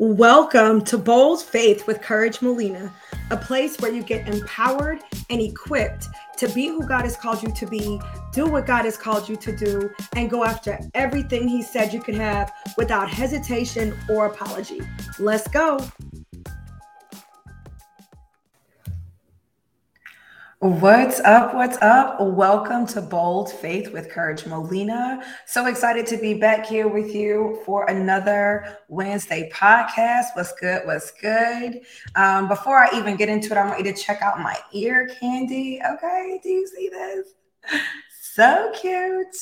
Welcome to Bold Faith with Courage Molina, a place where you get empowered and equipped to be who God has called you to be, do what God has called you to do, and go after everything He said you could have without hesitation or apology. Let's go. What's up? What's up? Welcome to Bold Faith with Courage Molina. So excited to be back here with you for another Wednesday podcast. What's good? What's good? Um, before I even get into it, I want you to check out my ear candy. Okay, do you see this? So cute.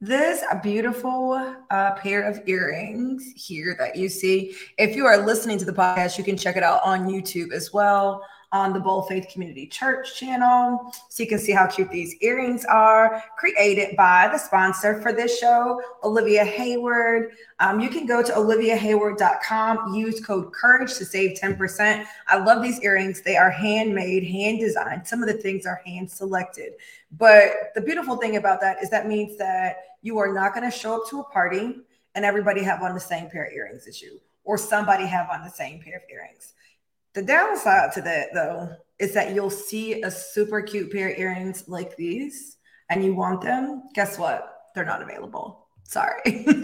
This beautiful uh, pair of earrings here that you see. If you are listening to the podcast, you can check it out on YouTube as well on the Bold Faith Community Church channel. So you can see how cute these earrings are, created by the sponsor for this show, Olivia Hayward. Um, you can go to oliviahayward.com, use code COURAGE to save 10%. I love these earrings. They are handmade, hand designed. Some of the things are hand selected. But the beautiful thing about that is that means that you are not going to show up to a party and everybody have on the same pair of earrings as you, or somebody have on the same pair of earrings the downside to that, though, is that you'll see a super cute pair of earrings like these and you want them. Guess what? They're not available. Sorry. Sorry,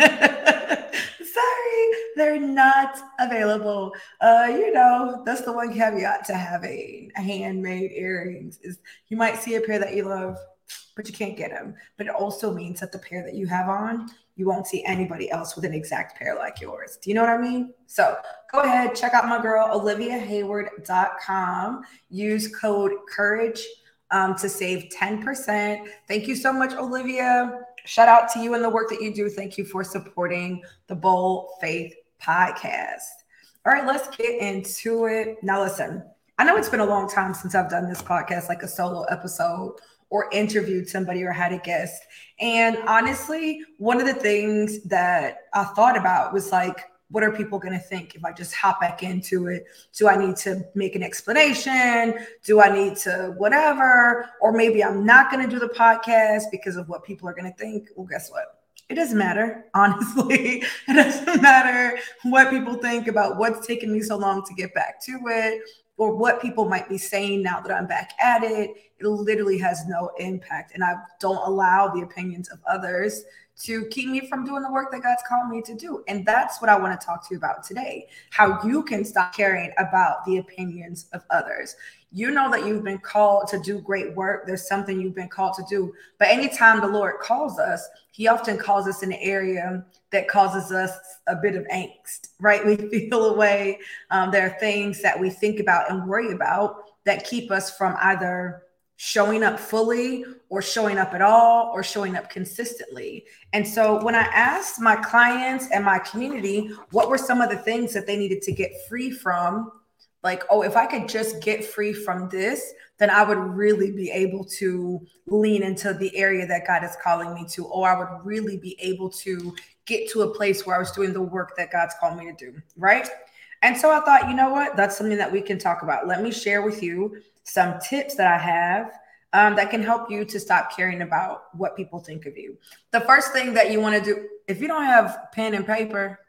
they're not available. Uh, you know, that's the one caveat to having handmade earrings is you might see a pair that you love, but you can't get them. But it also means that the pair that you have on, you won't see anybody else with an exact pair like yours. Do you know what I mean? So go ahead, check out my girl, oliviahayward.com. Use code COURAGE um, to save 10%. Thank you so much, Olivia. Shout out to you and the work that you do. Thank you for supporting the Bold Faith podcast. All right, let's get into it. Now, listen, I know it's been a long time since I've done this podcast, like a solo episode or interviewed somebody or had a guest. And honestly, one of the things that I thought about was like, what are people going to think if I just hop back into it? Do I need to make an explanation? Do I need to whatever? Or maybe I'm not going to do the podcast because of what people are going to think. Well, guess what? It doesn't matter, honestly. it doesn't matter what people think about what's taking me so long to get back to it or what people might be saying now that I'm back at it. It literally has no impact. And I don't allow the opinions of others to keep me from doing the work that God's called me to do. And that's what I want to talk to you about today how you can stop caring about the opinions of others. You know that you've been called to do great work. There's something you've been called to do. But anytime the Lord calls us, He often calls us in an area that causes us a bit of angst, right? We feel a way. Um, there are things that we think about and worry about that keep us from either showing up fully or showing up at all or showing up consistently. And so when I asked my clients and my community what were some of the things that they needed to get free from, like, oh, if I could just get free from this, then I would really be able to lean into the area that God is calling me to, or I would really be able to get to a place where I was doing the work that God's called me to do. Right. And so I thought, you know what? That's something that we can talk about. Let me share with you some tips that I have um, that can help you to stop caring about what people think of you. The first thing that you want to do, if you don't have pen and paper,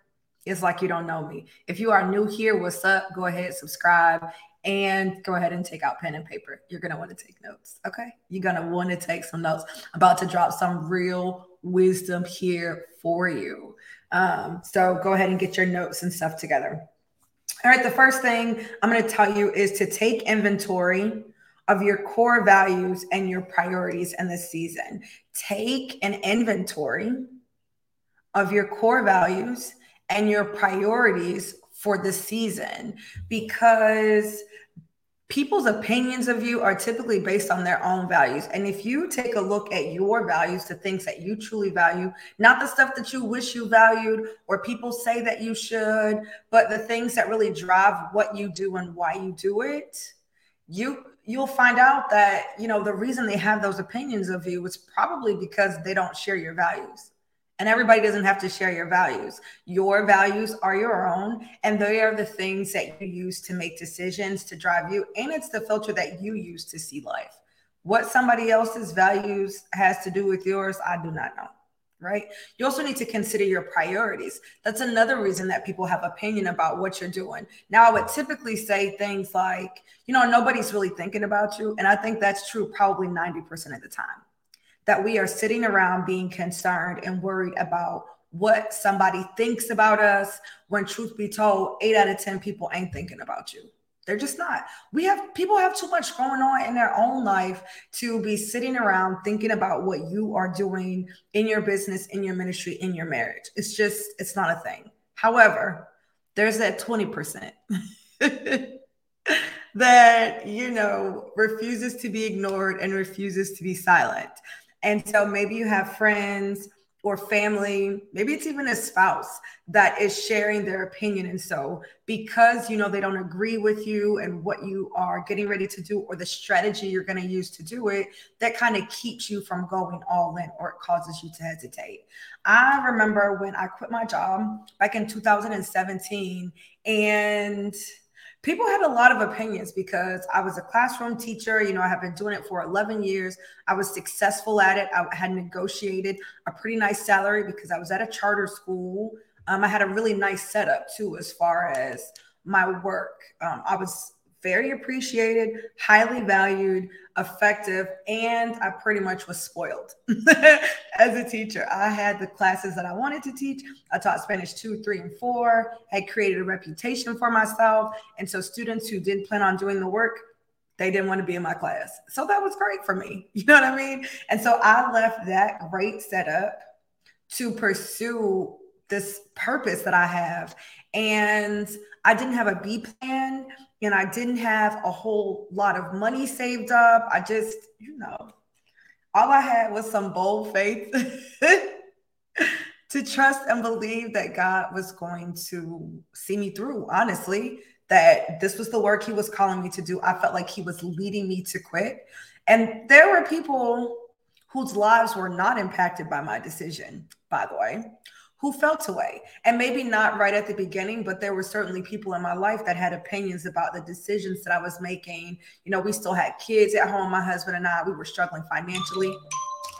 it's like you don't know me. If you are new here, what's up? Go ahead, subscribe, and go ahead and take out pen and paper. You're going to want to take notes. Okay. You're going to want to take some notes. I'm about to drop some real wisdom here for you. Um, so go ahead and get your notes and stuff together. All right, the first thing I'm going to tell you is to take inventory of your core values and your priorities in this season. Take an inventory of your core values and your priorities for the season because people's opinions of you are typically based on their own values. And if you take a look at your values, the things that you truly value, not the stuff that you wish you valued or people say that you should, but the things that really drive what you do and why you do it, you you'll find out that, you know, the reason they have those opinions of you is probably because they don't share your values. And everybody doesn't have to share your values. Your values are your own, and they are the things that you use to make decisions to drive you. And it's the filter that you use to see life. What somebody else's values has to do with yours, I do not know. right? You also need to consider your priorities. That's another reason that people have opinion about what you're doing. Now, I would typically say things like, you know, nobody's really thinking about you. And I think that's true probably 90% of the time. That we are sitting around being concerned and worried about what somebody thinks about us when truth be told, eight out of 10 people ain't thinking about you. They're just not. We have people have too much going on in their own life to be sitting around thinking about what you are doing in your business, in your ministry, in your marriage. It's just, it's not a thing. However, there's that 20% that, you know, refuses to be ignored and refuses to be silent. And so maybe you have friends or family, maybe it's even a spouse that is sharing their opinion. And so, because you know they don't agree with you and what you are getting ready to do or the strategy you're going to use to do it, that kind of keeps you from going all in or it causes you to hesitate. I remember when I quit my job back in 2017 and people had a lot of opinions because I was a classroom teacher. You know, I have been doing it for 11 years. I was successful at it. I had negotiated a pretty nice salary because I was at a charter school. Um, I had a really nice setup too, as far as my work. Um, I was very appreciated, highly valued, effective, and I pretty much was spoiled as a teacher. I had the classes that I wanted to teach. I taught Spanish two, three, and four, had created a reputation for myself. And so students who didn't plan on doing the work, they didn't want to be in my class. So that was great for me. You know what I mean? And so I left that great setup to pursue this purpose that I have. And I didn't have a B plan and I didn't have a whole lot of money saved up. I just, you know, all I had was some bold faith to trust and believe that God was going to see me through, honestly, that this was the work He was calling me to do. I felt like He was leading me to quit. And there were people whose lives were not impacted by my decision, by the way who felt away. And maybe not right at the beginning, but there were certainly people in my life that had opinions about the decisions that I was making. You know, we still had kids at home, my husband and I, we were struggling financially.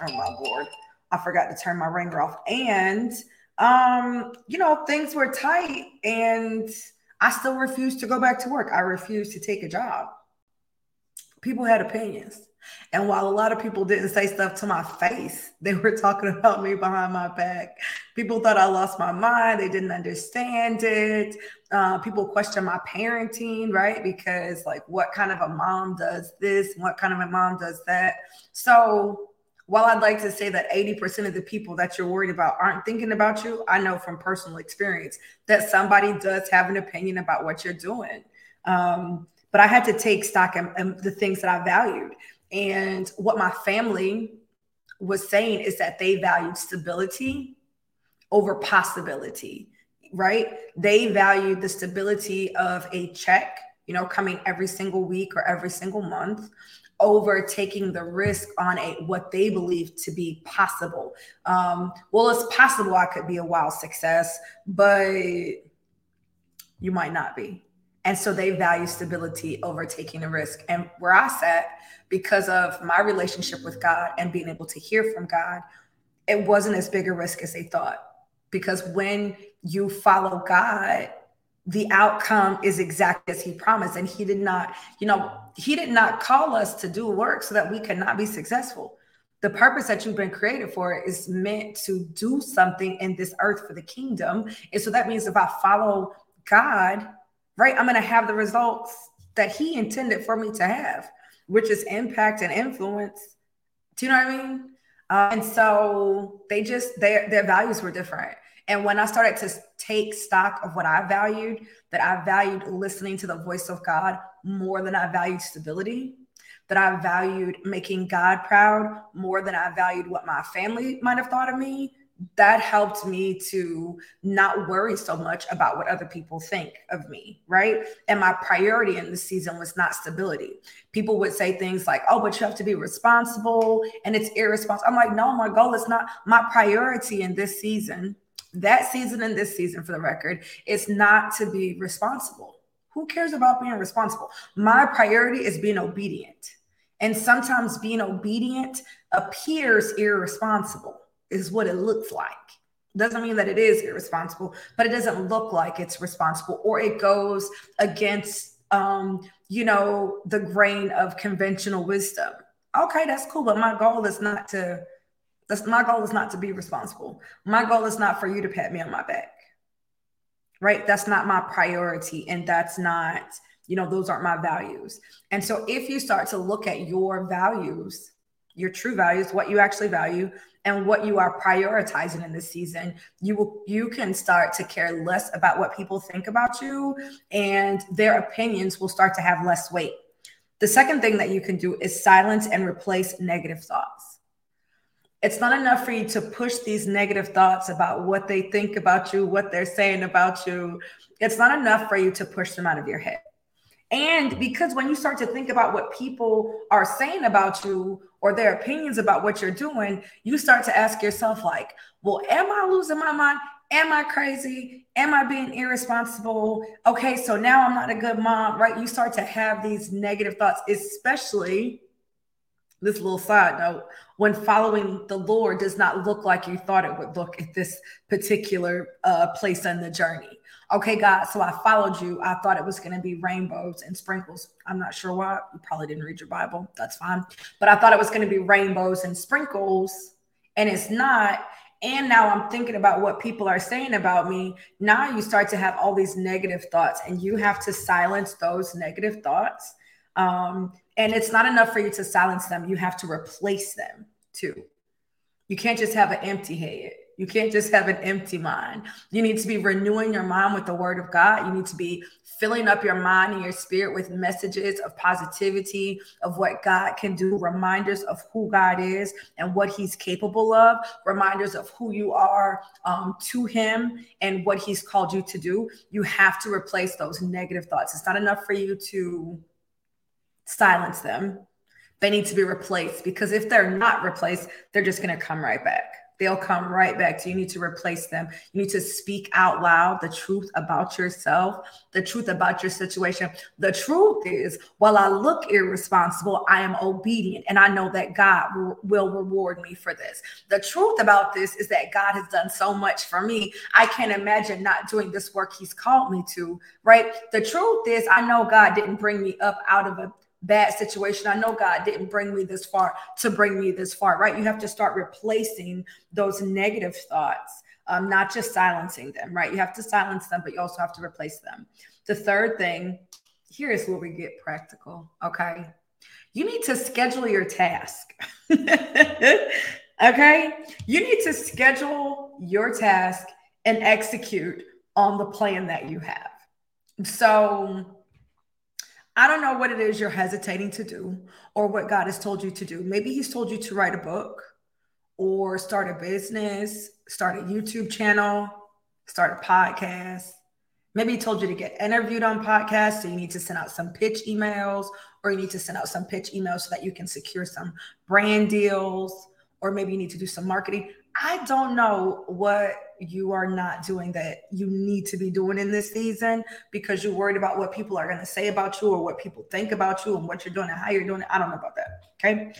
Oh my Lord. I forgot to turn my ringer off. And um, you know, things were tight and I still refused to go back to work. I refused to take a job. People had opinions. And while a lot of people didn't say stuff to my face, they were talking about me behind my back. People thought I lost my mind. They didn't understand it. Uh, people questioned my parenting, right? Because, like, what kind of a mom does this? What kind of a mom does that? So, while I'd like to say that 80% of the people that you're worried about aren't thinking about you, I know from personal experience that somebody does have an opinion about what you're doing. Um, but I had to take stock in, in the things that I valued. And what my family was saying is that they valued stability over possibility, right? They valued the stability of a check, you know, coming every single week or every single month over taking the risk on a what they believe to be possible. Um, well, it's possible I could be a wild success, but you might not be. And so they value stability over taking a risk. And where I sat, because of my relationship with God and being able to hear from God, it wasn't as big a risk as they thought. Because when you follow God, the outcome is exactly as he promised. And he did not, you know, he did not call us to do work so that we could not be successful. The purpose that you've been created for is meant to do something in this earth for the kingdom. And so that means if I follow God, right, I'm going to have the results that he intended for me to have which is impact and influence. Do you know what I mean? Uh, and so they just their their values were different. And when I started to take stock of what I valued, that I valued listening to the voice of God more than I valued stability, that I valued making God proud more than I valued what my family might have thought of me, that helped me to not worry so much about what other people think of me, right? And my priority in the season was not stability. People would say things like, oh, but you have to be responsible and it's irresponsible. I'm like, no, my goal is not my priority in this season, that season and this season for the record, is not to be responsible. Who cares about being responsible? My priority is being obedient. And sometimes being obedient appears irresponsible is what it looks like. Doesn't mean that it is irresponsible, but it doesn't look like it's responsible or it goes against um, you know, the grain of conventional wisdom. Okay, that's cool, but my goal is not to that's my goal is not to be responsible. My goal is not for you to pat me on my back. Right? That's not my priority and that's not, you know, those aren't my values. And so if you start to look at your values, your true values, what you actually value, and what you are prioritizing in this season you will you can start to care less about what people think about you and their opinions will start to have less weight. The second thing that you can do is silence and replace negative thoughts. It's not enough for you to push these negative thoughts about what they think about you what they're saying about you. It's not enough for you to push them out of your head. And because when you start to think about what people are saying about you or their opinions about what you're doing, you start to ask yourself, like, well, am I losing my mind? Am I crazy? Am I being irresponsible? Okay, so now I'm not a good mom, right? You start to have these negative thoughts, especially this little side note when following the Lord does not look like you thought it would look at this particular uh, place in the journey okay, God, so I followed you. I thought it was going to be rainbows and sprinkles. I'm not sure why. You probably didn't read your Bible. That's fine. But I thought it was going to be rainbows and sprinkles, and it's not. And now I'm thinking about what people are saying about me. Now you start to have all these negative thoughts, and you have to silence those negative thoughts. Um, and it's not enough for you to silence them, you have to replace them too. You can't just have an empty head. You can't just have an empty mind. You need to be renewing your mind with the word of God. You need to be filling up your mind and your spirit with messages of positivity, of what God can do, reminders of who God is and what he's capable of, reminders of who you are um, to him and what he's called you to do. You have to replace those negative thoughts. It's not enough for you to silence them. They need to be replaced because if they're not replaced, they're just going to come right back they'll come right back So you. Need to replace them. You need to speak out loud the truth about yourself, the truth about your situation. The truth is, while I look irresponsible, I am obedient and I know that God will reward me for this. The truth about this is that God has done so much for me. I can't imagine not doing this work He's called me to, right? The truth is, I know God didn't bring me up out of a bad situation. I know God didn't bring me this far to bring me this far, right? You have to start replacing those negative thoughts, um, not just silencing them, right? You have to silence them, but you also have to replace them. The third thing here is where we get practical, okay? You need to schedule your task. okay? You need to schedule your task and execute on the plan that you have. So, I don't know what it is you're hesitating to do or what God has told you to do. Maybe He's told you to write a book or start a business, start a YouTube channel, start a podcast. Maybe He told you to get interviewed on podcasts. So you need to send out some pitch emails or you need to send out some pitch emails so that you can secure some brand deals or maybe you need to do some marketing. I don't know what you are not doing that you need to be doing in this season because you're worried about what people are going to say about you or what people think about you and what you're doing and how you're doing it. I don't know about that. Okay.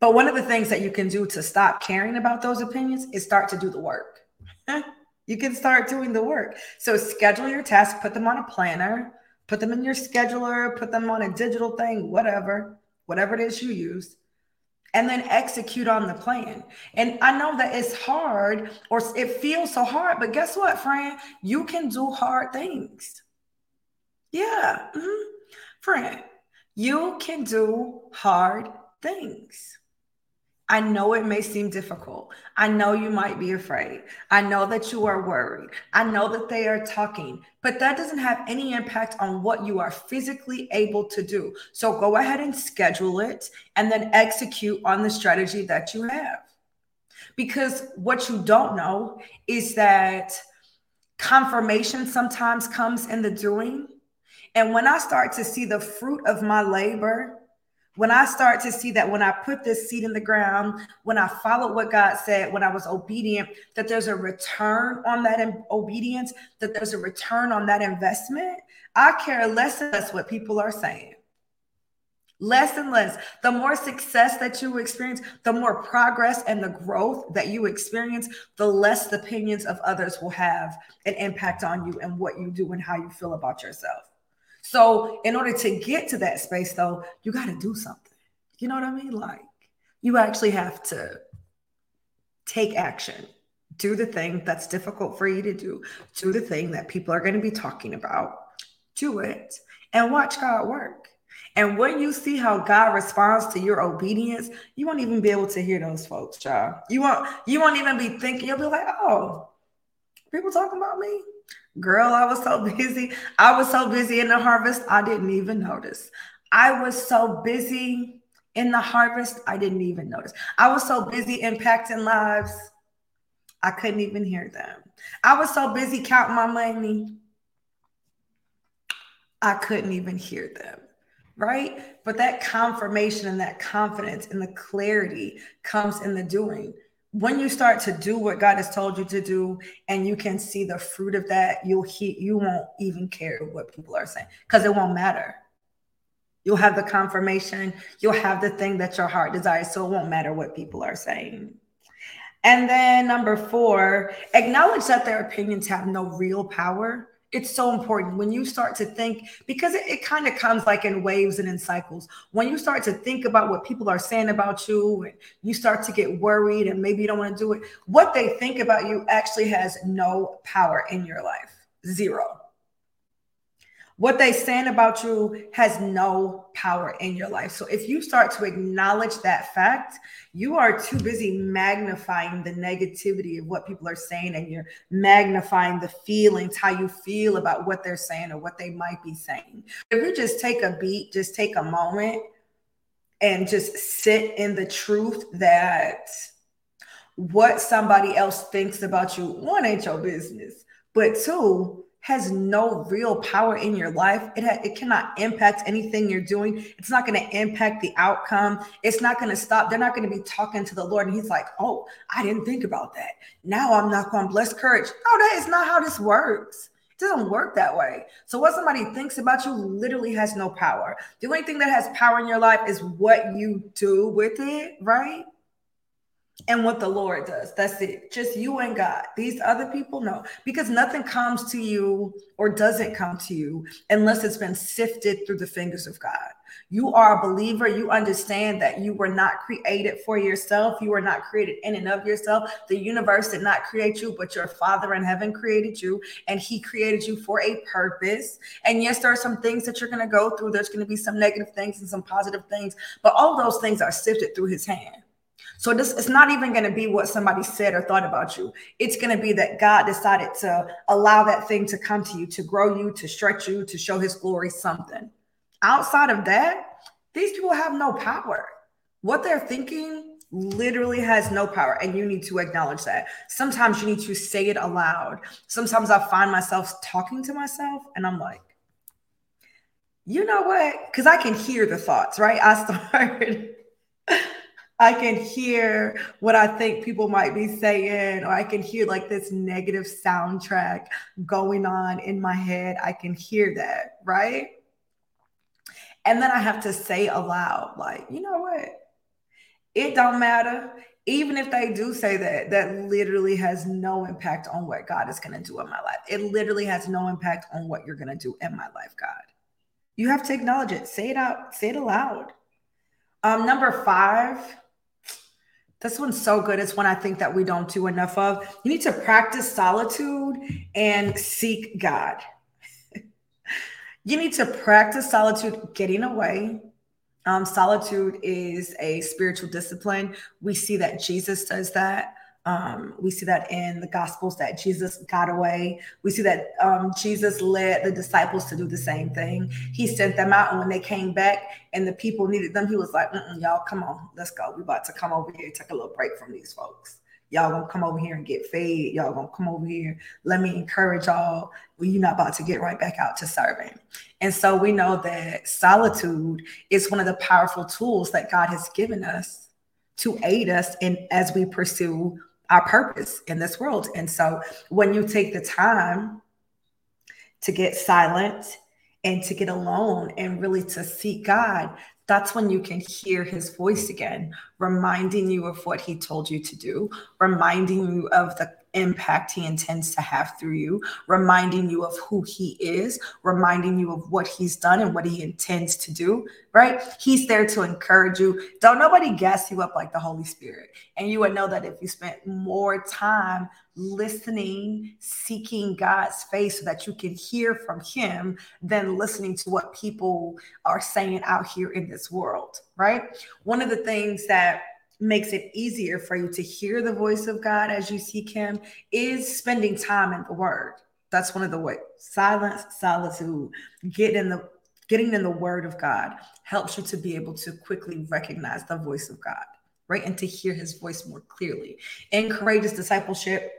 But one of the things that you can do to stop caring about those opinions is start to do the work. you can start doing the work. So schedule your tasks, put them on a planner, put them in your scheduler, put them on a digital thing, whatever, whatever it is you use and then execute on the plan. And I know that it's hard or it feels so hard, but guess what, friend? You can do hard things. Yeah, mm-hmm. friend, you can do hard things. I know it may seem difficult. I know you might be afraid. I know that you are worried. I know that they are talking, but that doesn't have any impact on what you are physically able to do. So go ahead and schedule it and then execute on the strategy that you have. Because what you don't know is that confirmation sometimes comes in the doing. And when I start to see the fruit of my labor, when I start to see that when I put this seed in the ground, when I followed what God said, when I was obedient, that there's a return on that obedience, that there's a return on that investment, I care less and less what people are saying. less and less. The more success that you experience, the more progress and the growth that you experience, the less the opinions of others will have an impact on you and what you do and how you feel about yourself. So, in order to get to that space, though, you got to do something. You know what I mean? Like, you actually have to take action. Do the thing that's difficult for you to do. Do the thing that people are going to be talking about. Do it and watch God work. And when you see how God responds to your obedience, you won't even be able to hear those folks, child. You won't, you won't even be thinking, you'll be like, oh, people talking about me. Girl, I was so busy. I was so busy in the harvest, I didn't even notice. I was so busy in the harvest, I didn't even notice. I was so busy impacting lives, I couldn't even hear them. I was so busy counting my money, I couldn't even hear them right? But that confirmation and that confidence and the clarity comes in the doing. When you start to do what God has told you to do, and you can see the fruit of that, you'll he- you won't even care what people are saying because it won't matter. You'll have the confirmation, you'll have the thing that your heart desires, so it won't matter what people are saying. And then number four, acknowledge that their opinions have no real power it's so important when you start to think because it, it kind of comes like in waves and in cycles. When you start to think about what people are saying about you and you start to get worried and maybe you don't want to do it what they think about you actually has no power in your life. Zero what they saying about you has no power in your life. So if you start to acknowledge that fact, you are too busy magnifying the negativity of what people are saying and you're magnifying the feelings, how you feel about what they're saying or what they might be saying. If you just take a beat, just take a moment and just sit in the truth that what somebody else thinks about you, one ain't your business, but two, has no real power in your life. It, ha- it cannot impact anything you're doing. It's not going to impact the outcome. It's not going to stop. They're not going to be talking to the Lord. And He's like, oh, I didn't think about that. Now I'm not going to bless courage. No, that is not how this works. It doesn't work that way. So, what somebody thinks about you literally has no power. The only thing that has power in your life is what you do with it, right? And what the Lord does. That's it. Just you and God. These other people, no, because nothing comes to you or doesn't come to you unless it's been sifted through the fingers of God. You are a believer. You understand that you were not created for yourself. You were not created in and of yourself. The universe did not create you, but your Father in heaven created you, and He created you for a purpose. And yes, there are some things that you're going to go through. There's going to be some negative things and some positive things, but all those things are sifted through His hand. So this it's not even going to be what somebody said or thought about you. It's going to be that God decided to allow that thing to come to you, to grow you, to stretch you, to show his glory something. Outside of that, these people have no power. What they're thinking literally has no power and you need to acknowledge that. Sometimes you need to say it aloud. Sometimes I find myself talking to myself and I'm like, you know what? Because I can hear the thoughts, right? I started I can hear what I think people might be saying, or I can hear like this negative soundtrack going on in my head. I can hear that, right? And then I have to say aloud, like, you know what? It don't matter. Even if they do say that, that literally has no impact on what God is going to do in my life. It literally has no impact on what you're going to do in my life, God. You have to acknowledge it. Say it out, say it aloud. Um, number five, this one's so good. It's one I think that we don't do enough of. You need to practice solitude and seek God. you need to practice solitude, getting away. Um, solitude is a spiritual discipline. We see that Jesus does that. Um, we see that in the Gospels that Jesus got away. We see that um, Jesus led the disciples to do the same thing. He sent them out, and when they came back and the people needed them, he was like, "Y'all, come on, let's go. We about to come over here, take a little break from these folks. Y'all gonna come over here and get fed. Y'all gonna come over here. Let me encourage y'all. Well, you're not about to get right back out to serving." And so we know that solitude is one of the powerful tools that God has given us to aid us in as we pursue our purpose in this world. And so when you take the time to get silent and to get alone and really to seek God, that's when you can hear his voice again, reminding you of what he told you to do, reminding you of the impact he intends to have through you, reminding you of who he is, reminding you of what he's done and what he intends to do, right? He's there to encourage you. Don't nobody gas you up like the Holy Spirit. And you would know that if you spent more time listening, seeking God's face so that you can hear from him than listening to what people are saying out here in this world, right? One of the things that makes it easier for you to hear the voice of God as you seek Him is spending time in the Word. That's one of the ways. Silence, solitude, get in the getting in the Word of God helps you to be able to quickly recognize the voice of God, right, and to hear His voice more clearly. In courageous discipleship.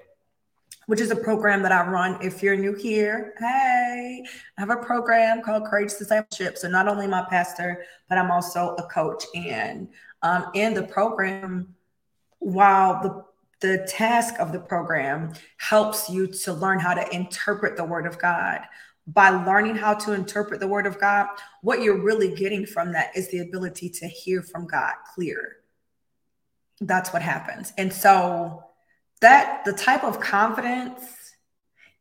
Which is a program that I run. If you're new here, hey, I have a program called Courageous Discipleship. So, not only my pastor, but I'm also a coach. And um, in the program while the the task of the program helps you to learn how to interpret the word of God. By learning how to interpret the word of God, what you're really getting from that is the ability to hear from God clear. That's what happens. And so that the type of confidence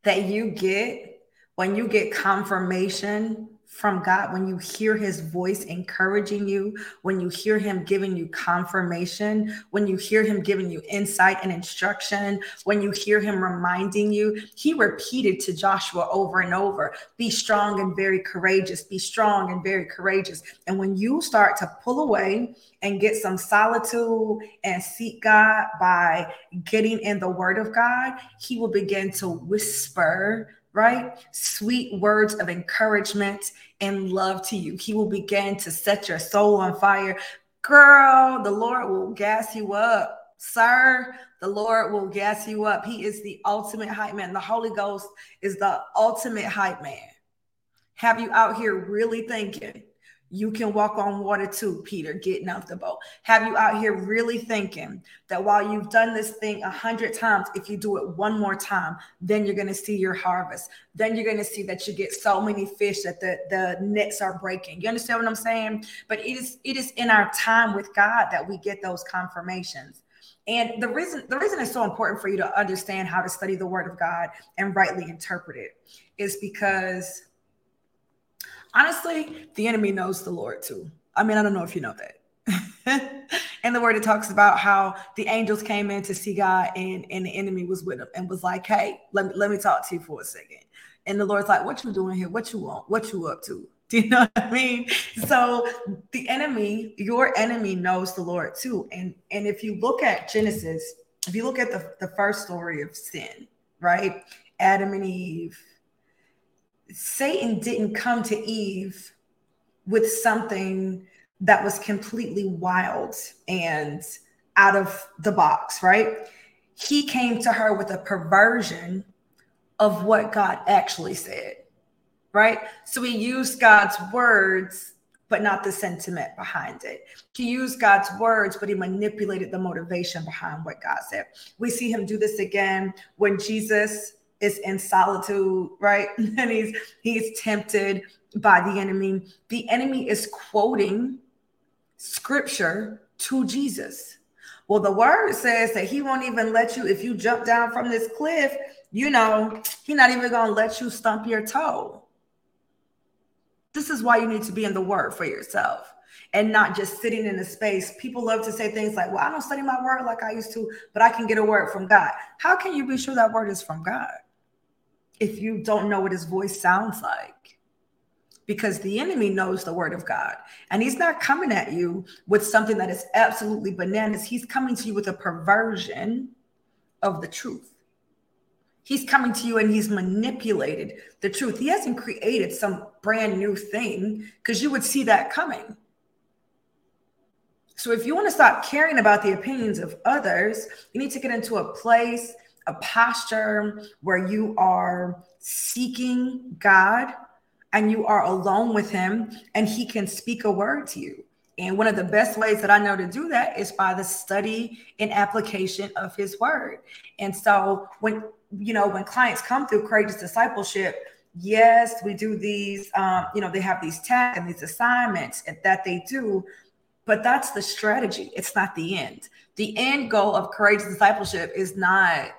that you get when you get confirmation from God, when you hear his voice encouraging you, when you hear him giving you confirmation, when you hear him giving you insight and instruction, when you hear him reminding you, he repeated to Joshua over and over be strong and very courageous, be strong and very courageous. And when you start to pull away and get some solitude and seek God by getting in the word of God, he will begin to whisper right? Sweet words of encouragement and love to you. He will begin to set your soul on fire. Girl, the Lord will gas you up. Sir, the Lord will gas you up. He is the ultimate hype man. The Holy Ghost is the ultimate hype man. Have you out here really thinking you can walk on water too, Peter, getting out the boat. Have you out here really thinking that while you've done this thing a hundred times, if you do it one more time, then you're going to see your harvest. Then you're going to see that you get so many fish that the, the nets are breaking. You understand what I'm saying? But it is it is in our time with God that we get those confirmations. And the reason the reason it's so important for you to understand how to study the word of God and rightly interpret it is because honestly, the enemy knows the Lord too. I mean, I don't know if you know that. and the word, it talks about how the angels came in to see God and, and the enemy was with him and was like, hey, let me, let me talk to you for a second. And the Lord's like, what you doing here? What you want? What you up to? Do you know what I mean? So the enemy, your enemy knows the Lord too. And, and if you look at Genesis, if you look at the, the first story of sin, right? Adam and Eve, Satan didn't come to Eve with something that was completely wild and out of the box, right? He came to her with a perversion of what God actually said, right? So he used God's words, but not the sentiment behind it. He used God's words, but he manipulated the motivation behind what God said. We see him do this again when Jesus is in solitude, right? And he's he's tempted by the enemy. The enemy is quoting scripture to Jesus. Well, the word says that he won't even let you if you jump down from this cliff, you know, he's not even going to let you stump your toe. This is why you need to be in the word for yourself and not just sitting in a space. People love to say things like, Well, I don't study my word like I used to, but I can get a word from God. How can you be sure that word is from God? If you don't know what his voice sounds like because the enemy knows the word of God and he's not coming at you with something that is absolutely bananas. He's coming to you with a perversion of the truth. He's coming to you and he's manipulated the truth. He hasn't created some brand new thing because you would see that coming. So if you want to stop caring about the opinions of others, you need to get into a place a posture where you are seeking God and you are alone with Him and He can speak a word to you. And one of the best ways that I know to do that is by the study and application of His word. And so when you know when clients come through courageous discipleship, yes, we do these, um, you know, they have these tasks and these assignments that they do, but that's the strategy. It's not the end. The end goal of courageous discipleship is not,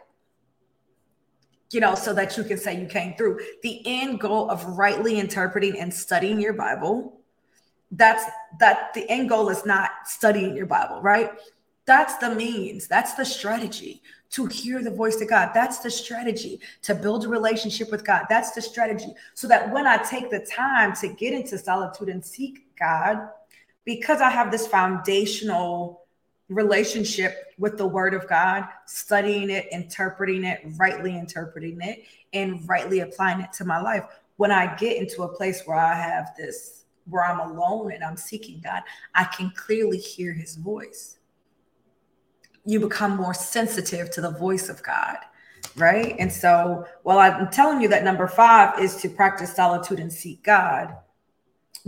you know, so that you can say you came through. The end goal of rightly interpreting and studying your Bible, that's that the end goal is not studying your Bible, right? That's the means, that's the strategy to hear the voice of God. That's the strategy to build a relationship with God. That's the strategy. So that when I take the time to get into solitude and seek God, because I have this foundational relationship with the word of God, studying it, interpreting it, rightly interpreting it, and rightly applying it to my life. When I get into a place where I have this, where I'm alone and I'm seeking God, I can clearly hear his voice you become more sensitive to the voice of God, right? And so, while I'm telling you that number five is to practice solitude and seek God,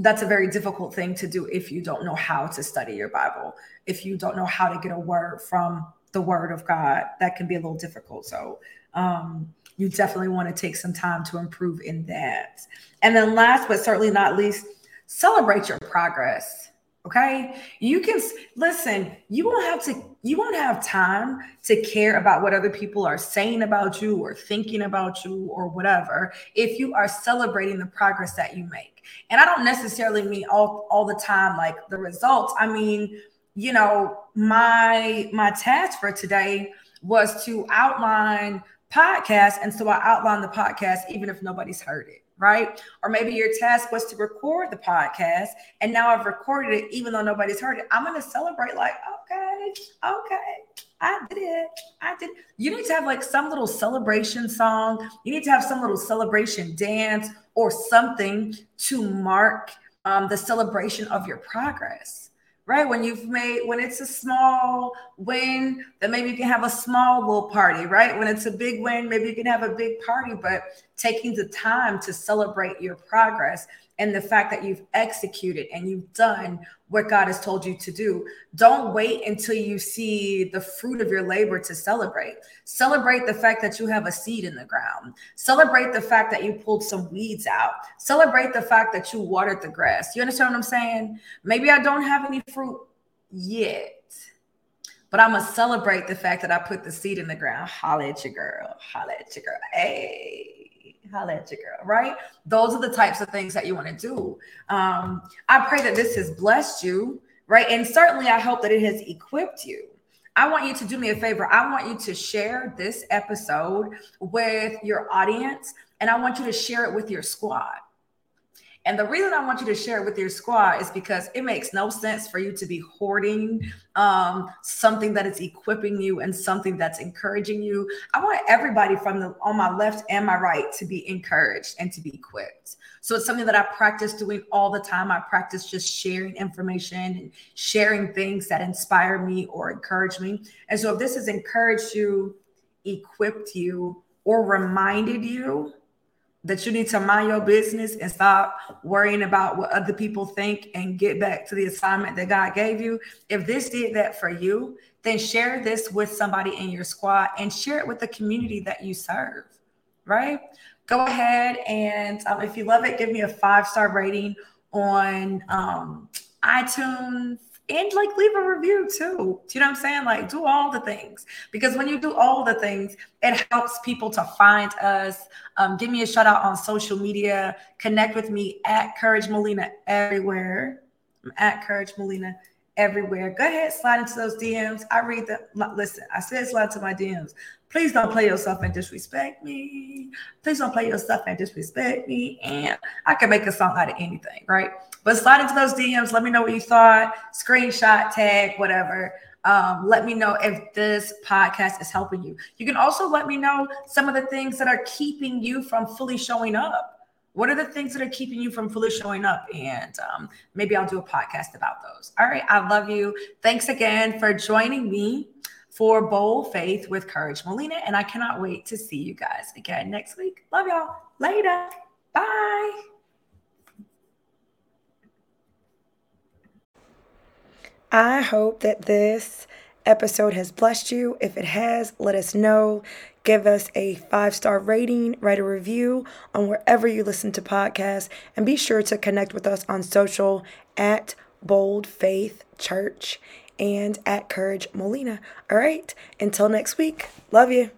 that's a very difficult thing to do if you don't know how to study your Bible, if you don't know how to get a word from the Word of God, that can be a little difficult. So, um, you definitely want to take some time to improve in that. And then, last but certainly not least, celebrate your progress Okay. You can listen, you won't have to, you won't have time to care about what other people are saying about you or thinking about you or whatever if you are celebrating the progress that you make. And I don't necessarily mean all, all the time like the results. I mean, you know, my my task for today was to outline podcast. And so I outlined the podcast even if nobody's heard it right? Or maybe your task was to record the podcast and now I've recorded it even though nobody's heard it. I'm going to celebrate like, okay, okay, I did it. I did. You need to have like some little celebration song. You need to have some little celebration dance or something to mark um, the celebration of your progress right? When you've made, when it's a small win, then maybe you can have a small little party, right? When it's a big win, maybe you can have a big party, but taking the time to celebrate your progress and the fact that you've executed and you've done what God has told you to do. Don't wait until you see the fruit of your labor to celebrate. Celebrate the fact that you have a seed in the ground. Celebrate the fact that you pulled some weeds out. Celebrate the fact that you watered the grass. You understand what I'm saying? Maybe I don't have any fruit yet. But I'm gonna celebrate the fact that I put the seed in the ground. Holla at your girl. Holla at your girl. Hey holla at your girl, right? Those are the types of things that you want to do. Um, I pray that this has blessed you, right? And certainly I hope that it has equipped you. I want you to do me a favor. I want you to share this episode with your audience, and I want you to share it with your squad. And the reason I want you to share it with your squad is because it makes no sense for you to be hoarding um, something that is equipping you and something that's encouraging you. I want everybody from the on my left and my right to be encouraged and to be equipped. So it's something that I practice doing all the time. I practice just sharing information and sharing things that inspire me or encourage me. And so if this has encouraged you, equipped you, or reminded you that you need to mind your business and stop worrying about what other people think and get back to the assignment that God gave you. If this did that for you, then share this with somebody in your squad and share it with the community that you serve, right? Go ahead and um, if you love it, give me a five star rating on um, iTunes, and like leave a review too. Do you know what I'm saying? Like do all the things because when you do all the things, it helps people to find us. Um, give me a shout out on social media. Connect with me at Courage Molina everywhere. I'm at Courage Molina everywhere. Go ahead, slide into those DMs. I read the listen. I said slide to my DMs. Please don't play yourself and disrespect me. Please don't play yourself and disrespect me. And I can make a song out of anything, right? But slide into those DMs. Let me know what you thought. Screenshot, tag, whatever. Um, let me know if this podcast is helping you. You can also let me know some of the things that are keeping you from fully showing up. What are the things that are keeping you from fully showing up? And um, maybe I'll do a podcast about those. All right. I love you. Thanks again for joining me for Bold Faith with Courage Molina. And I cannot wait to see you guys again next week. Love y'all. Later. Bye. I hope that this episode has blessed you. If it has, let us know. Give us a five star rating, write a review on wherever you listen to podcasts, and be sure to connect with us on social at Bold Faith Church and at Courage Molina. All right, until next week, love you.